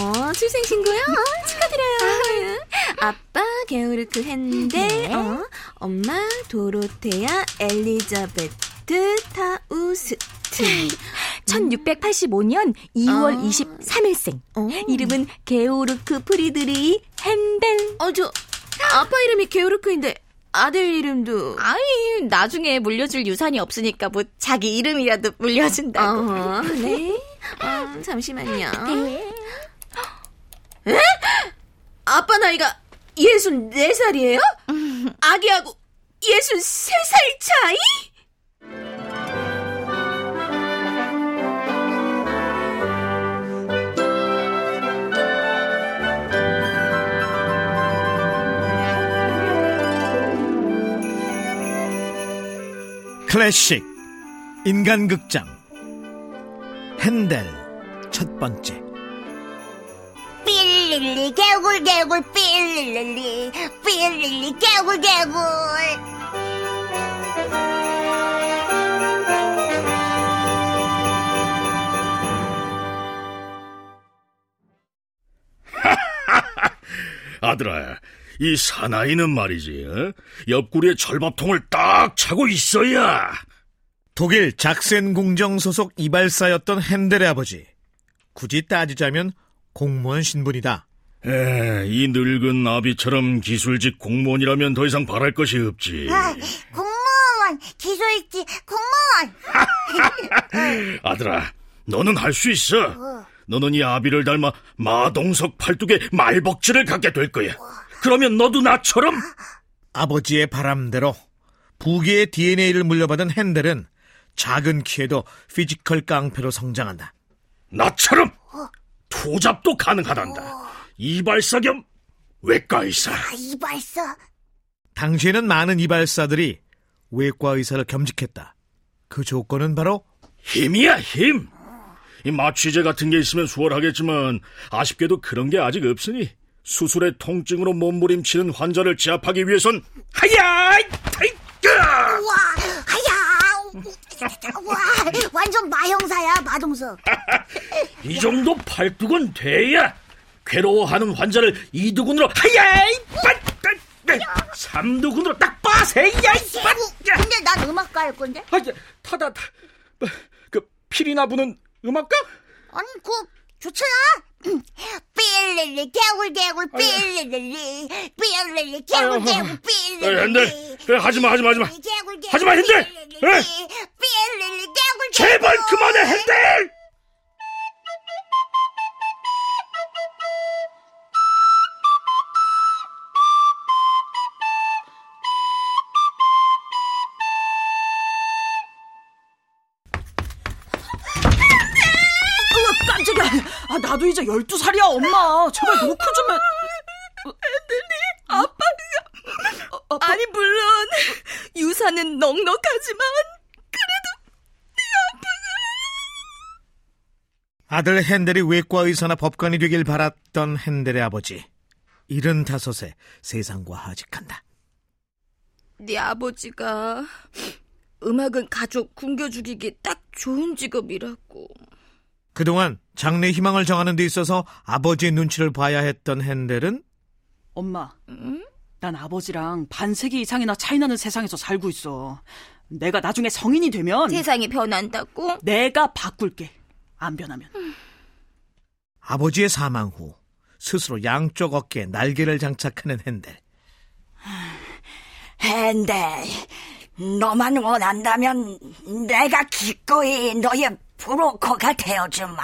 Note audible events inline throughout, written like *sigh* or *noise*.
어, 출생신고요? 어, 축하드려요. 아빠, 게오르크 핸델, 네. 어, 엄마, 도로테야, 엘리자베트, 타우스트. 1685년 2월 어. 23일생. 어. 이름은 게오르크 프리드리 핸델. 어, 저, 아빠 이름이 게오르크인데, 아들 이름도. 아이, 나중에 물려줄 유산이 없으니까 뭐 자기 이름이라도 물려준다고. 어, 네. *laughs* 어, 잠시만요. 네. 에? 아빠 나이가 64살이에요? *laughs* 아기하고 63살 차이? 클래식 인간극장 핸델 첫 번째 삐릴리 개굴 개굴 삐릴리 삐릴리 개굴 개굴 *laughs* 아들아, 이 사나이는 말이지, 어? 옆구리에 절밥통을 딱 차고 있어야. 독일 작센 공정 소속 이발사였던 핸델의 아버지 굳이 따지자면 공무원 신분이다 에, 이 늙은 나비처럼 기술직 공무원이라면 더 이상 바랄 것이 없지. 아, 공무원 기술직 공무원 *laughs* 아들아, 너는 할 수 있어. 너는 이 아비를 닮아 마동석 팔뚝에 말벅지를 갖게 될 거야. 그러면 너도 나처럼 아버지의 바람대로 부계의 DNA를 물려받은 핸델은 작은 키에도 physical 깡패로 성장한다 나처럼 two job도 가능하단다. 이발사 겸 외과 의사. 아, 이발사 당시에는 많은 이발사들이 외과 의사를 겸직했다 그 조건은 바로 힘이야 힘. 이 마취제 같은 게 있으면 수월하겠지만 아쉽게도 그런 게 아직 없으니 수술의 통증으로 몸부림치는 환자를 제압하기 위해선 하야! 하야 와 완전 마형사야 마동석. *laughs* 이 정도 팔뚝은 돼야 괴로워하는 환자를 이두근으로 하야! 삼두근으로 딱 빠세! 야! 근데 난 음악가 할 건데? 아, 타다 타, 그 피리나 부는 음악가? 아니 그 좋잖아. 삐릴리 개굴 개굴 삐릴리 삐릴리 개굴 개굴 삐릴리. 핸들 하지마 하지마 하지마. 하지마, 핸들! 제발. 그만해 핸들! 아, 나도 이제 12살이야, 엄마. 제발 놓고 좀 해. 아니, 물론, 유산은 넉넉하지만, 아들 핸델이 외과 의사나 법관이 되길 바랐던 핸델의 아버지 일흔 다섯에 세상과 하직한다 네 아버지가 음악은 가족 굶겨 죽이기 딱 좋은 직업이라고. 그동안 장래 희망을 정하는 데 있어서 아버지의 눈치를 봐야 했던 핸델은 엄마, 난 아버지랑 반세기 이상이나 차이나는 세상에서 살고 있어. 내가 나중에 성인이 되면 세상이 변한다고? 내가 바꿀게. 안 변하면. 아버지의 사망 후 스스로 양쪽 어깨에 날개를 장착하는 핸델 핸델, 너만 원한다면 내가 기꺼이 너의 브로커가 되어주마.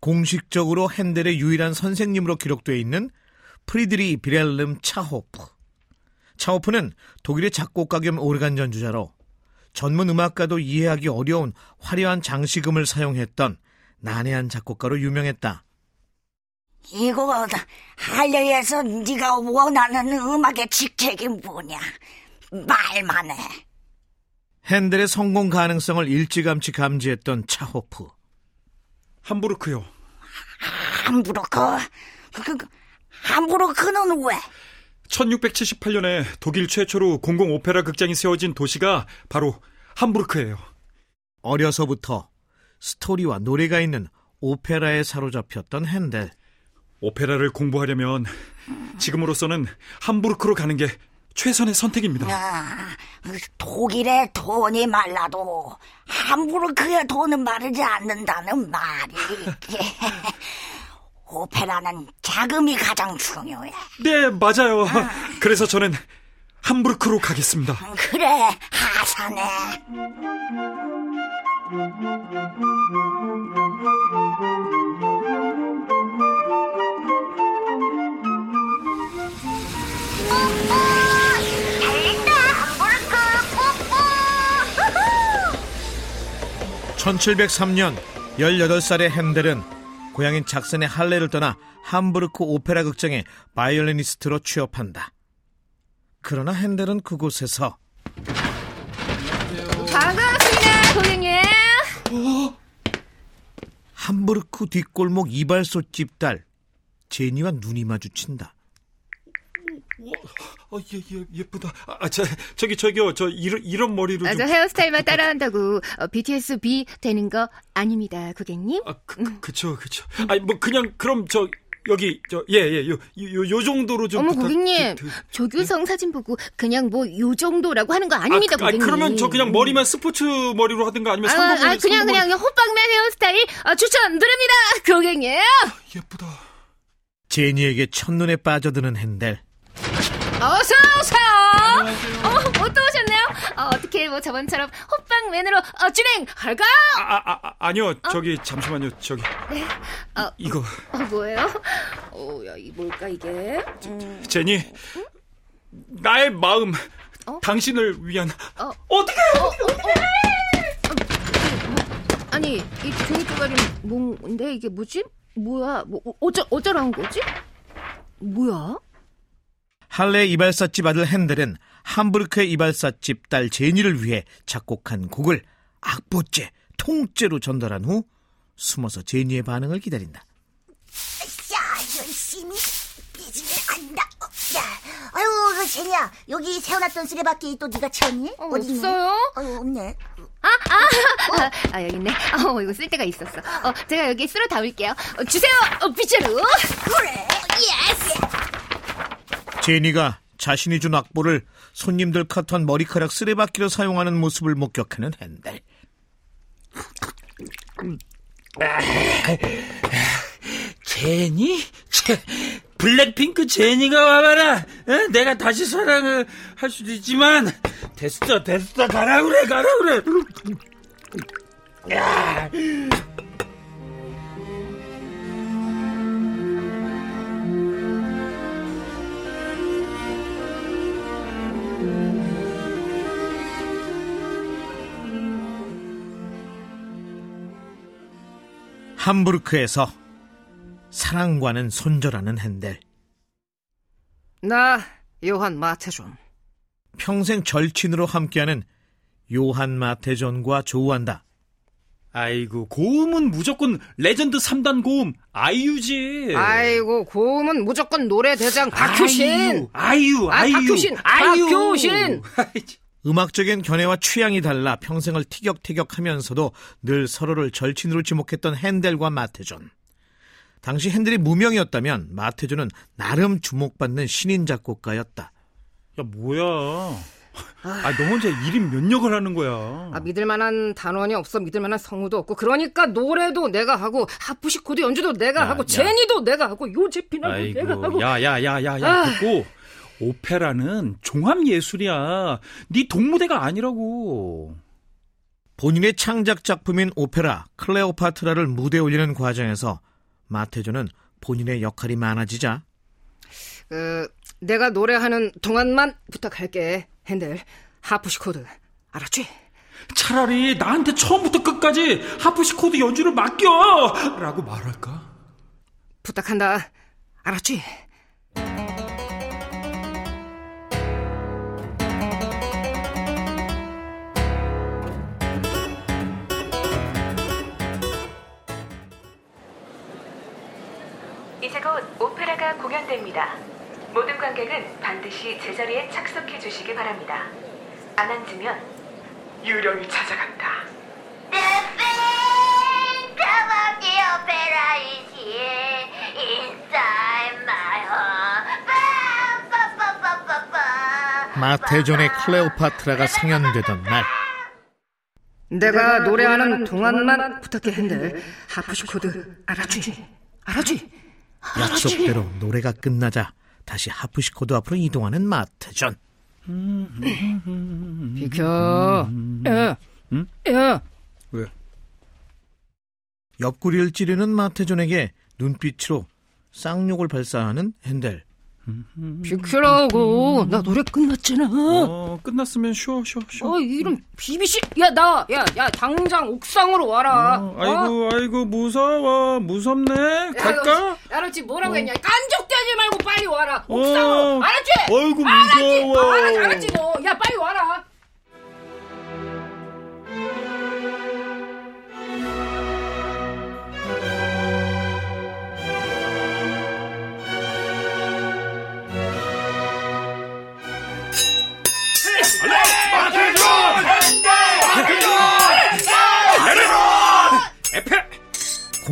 공식적으로 핸델의 유일한 선생님으로 기록되어 있는 프리드리 비렐름 차호프. 차호프는 독일의 작곡가 겸 오르간 연주자로 전문 음악가도 이해하기 어려운 화려한 장식음을 사용했던 난해한 작곡가로 유명했다. 이거 할려에서 네가 원하는 음악의 직책이 뭐냐? 말만 해. 핸델의 성공 가능성을 일찌감치 감지했던 차호프. 함부르크요. 함부르크, 그, 그, 함부르크는 왜? 1678년에 독일 최초로 공공 오페라 극장이 세워진 도시가 바로 함부르크예요. 어려서부터 스토리와 노래가 있는 오페라에 사로잡혔던 핸델. 오페라를 공부하려면 지금으로서는 함부르크로 가는 게 최선의 선택입니다. 아, 독일에 돈이 말라도 함부르크의 돈은 마르지 않는다는 말이. *laughs* 오페라는 자금이 가장 중요해. 네, 맞아요. 그래서 저는 함부르크로 가겠습니다. 그래. 달린다, 뽀뽀. 1703년 18살의 핸델은 고향인 작선의 할레를 떠나 함부르크 오페라 극장에 바이올리니스트로 취업한다. 그러나 핸델은 그곳에서 반갑습니다, 고객님. 함부르크 뒷골목 이발소 집 딸 제니와 눈이 마주친다. 어, 예, 예, 예쁘다. 아, 저, 저기, 저기요, 저, 이런, 이런 머리로 아, 좀. 저 헤어스타일만 따라한다고 어, BTS B 되는 거 아닙니다, 고객님. 아, 그, 그, 그쵸, 그쵸. 아니, 뭐, 그냥, 그럼, 저, 여기, 저, 예, 예, 요, 요, 요 정도로 좀. 어머 부탁- 고객님, 드- 드- 조규성 사진 보고 그냥 뭐 요 정도라고 하는 거 아닙니다, 아, 그- 고객님. 그러면 저 그냥 머리만 스포츠 머리로 하든가 아니면 아, 아, 그냥 그냥 호빵맨 헤어스타일 아, 추천드립니다, 고객님. 예쁘다. 제니에게 첫눈에 빠져드는 핸델. 어서 오세요. 어, 뭐또 오셨네요? 어, 어떻게 뭐 저번처럼 호빵맨으로 어, 진행 할까요? 아, 아, 아, 아니요, 저기, 잠시만요, 저기. 어, 이거, 어, 뭐예요? 어, 야, 이 뭘까 이게? 제니, 나의 마음, 어? 당신을 위한, 어. 어떻게 아니, 이 종이 조각이 뭔데 이게 뭐지? 뭐야? 뭐 어쩌 어쩌라는 거지? 뭐야? 할레 이발사집 아들 핸델은 함부르크의 이발사집 딸 제니를 위해 작곡한 곡을 악보째, 통째로 전달한 후 숨어서 제니의 반응을 기다린다. 야, 열심히 빚을 안다. 어, 야, 아유, 그 제니야, 여기 세워놨던 쓰레받기 또 네가 채웠니? 어, 어디? 없어요. 아유, 없네. 아, 아 여기 있네. 어, 이거 쓸 데가 있었어. 어, 제가 여기 쓸어 담을게요. 어, 주세요. 어, 빗자루. 그래. yes. 제니가 자신이 준 악보를 손님들 컷한 머리카락 쓰레받기로 사용하는 모습을 목격하는 핸델. 제니? 제, 블랙핑크 제니가 와봐라. 어? 내가 다시 사랑을 할 수도 있지만 됐어, 됐어, 가라 그래, 가라 그래. 야. 함부르크에서 사랑과는 손절하는 핸델. 나 요한 마태존. 평생 절친으로 함께하는 요한 마테존과 조우한다. 아이고, 고음은 무조건 레전드 3단 고음, 아이유지. 아이고 고음은 무조건 노래 대장 박효신. 아이유, 아, 아이유. 박효신, 아이유. 박효신. *laughs* 음악적인 견해와 취향이 달라 평생을 티격태격하면서도 늘 서로를 절친으로 지목했던 핸델과 마테존. 당시 핸델이 무명이었다면 마테존은 나름 주목받는 신인 작곡가였다. 야, 뭐야. 아, 너 혼자 1인 몇 역을 하는 거야. 아, 믿을 만한 단원이 없어 믿을 만한 성우도 없고 그러니까 노래도 내가 하고 하프시 코드 연주도 내가 야, 하고 야. 제니도 내가 하고 요제피나도 내가 하고 야, 야, 야, 야, 야, 아. 듣고. 오페라는 종합 예술이야. 네 독무대가 아니라고. 본인의 창작 작품인 오페라 클레오파트라를 무대에 올리는 과정에서 마테존은 본인의 역할이 많아지자 그 내가 노래하는 동안만 부탁할게 핸델 하프시 코드 알았지? 차라리 나한테 처음부터 끝까지 하프시 코드 연주를 맡겨! 라고 말할까? 부탁한다 알았지? 이제 곧 오페라가 공연됩니다. 모든 관객은 반드시 제자리에 착석해 주시기 바랍니다. 안 앉으면 유령이 찾아간다. The Phantom of the Opera is here inside my heart. 마태존의 클레오파트라가 상연되던 날. 내가 노래하는 동안만 부탁해 핸들 하프시코드 알아주지 알아주지 약속대로 노래가 끝나자 다시 하프시코드 앞으로 이동하는 마태존 비켜. 야, 야. 왜? 옆구리를 찌르는 마태존에게 눈빛으로 쌍욕을 발사하는 핸델 비켜라고 나 노래 끝났잖아 어, 끝났으면 쉬어, 쉬어, 쉬어. 어 이런 비비씨 야나 야 야 당장 옥상으로 와라 어, 아이고, 아이고, 무서워. 무섭네. 갈까? 야, 알았지 뭐라고 했냐 깐족대지 말고 빨리 와라 어. 옥상으로 알았지 아이고, 무서워. 알았지 알았지 너 야 빨리 와라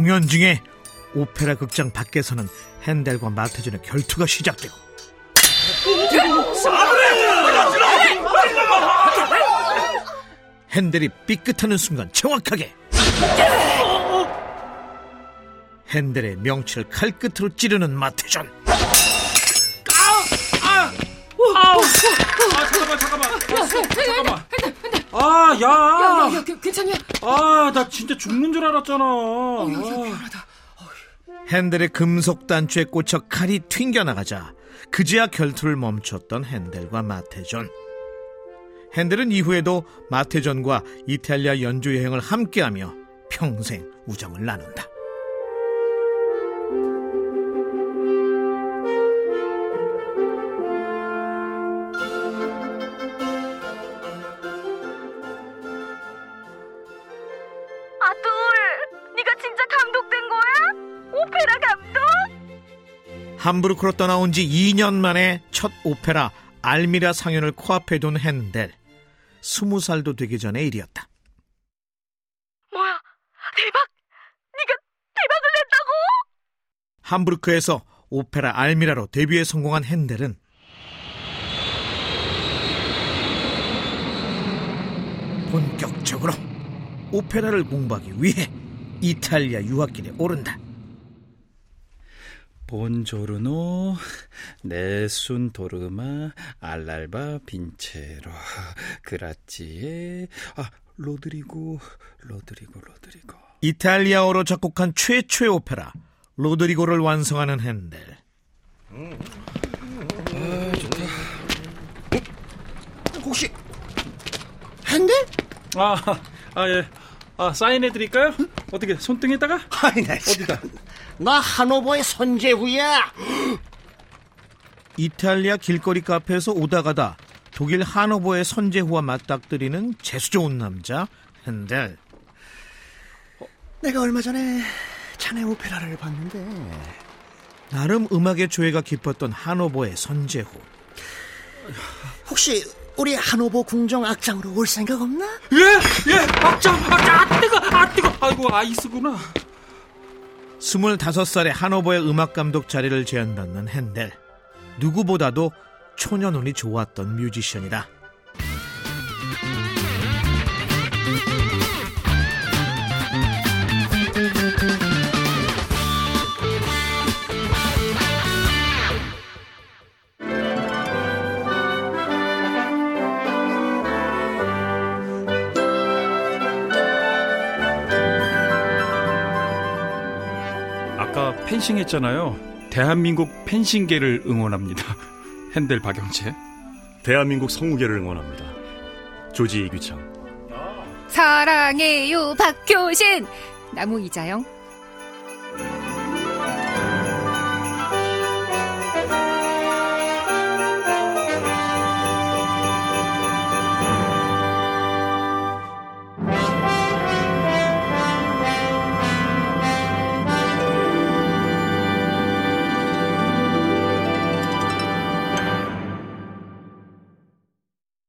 공연 중에 오페라 극장 밖에서는 핸델과 마태존의 결투가 시작되고 핸델이 삐끗하는 순간 정확하게 핸델의 명치를 칼끝으로 찌르는 마태존 아, 잠깐만, 잠깐만. 아, 잠깐만. 아, 야. 야, 그, 괜찮냐? 아, 나 진짜 죽는 줄 알았잖아. 아. 핸델의 금속 단추에 꽂혀 칼이 튕겨나가자 그제야 결투를 멈췄던 핸델과 마태존. 핸델은 이후에도 마태존과 이탈리아 연주 여행을 함께하며 평생 우정을 나눈다. 함부르크로 떠나온 지 2년 만에 첫 오페라 알미라 상연을 코앞에 둔 핸델. 20살도 되기 전의 일이었다. 뭐야? 대박! 네가 대박을 냈다고? 함부르크에서 오페라 알미라로 데뷔에 성공한 핸델은 본격적으로 오페라를 공부하기 위해 이탈리아 유학길에 오른다. 본조르노, 네순 도르마, 알랄바 빈체로, 그라치에, 아, 로드리고, 로드리고, 로드리고. 이탈리아어로 작곡한 최초의 오페라 로드리고를 완성하는 핸델. 혹시 핸델? 아, 아, 예. 아, 사인해드릴까요? 어떻게, 손등에다가? 아니 나 어디다? 나 하노버의 선제후야. *gasps* 이탈리아 길거리 카페에서 오다 가다 독일 하노버의 선제후와 맞닥뜨리는 재수 좋은 남자 핸델. 내가 얼마 전에 자네 오페라를 봤는데 나름 음악의 조예가 깊었던 하노버의 선제후. 혹시 우리 하노버 궁정 악장으로 올 생각 없나? 예, 예, 악장, 악장, 아, 뜨거, 아, 뜨거. 아이고, 아이스구나. 25살의 하노버의 음악 감독 자리를 제안받는 핸델. 누구보다도 초년 운이 좋았던 뮤지션이다. 펜싱 했잖아요. 대한민국 펜싱계를 응원합니다. *laughs* 핸델 박영채. 대한민국 성우계를 응원합니다. 조지 이규창. 사랑해요 박효신 나무 이자영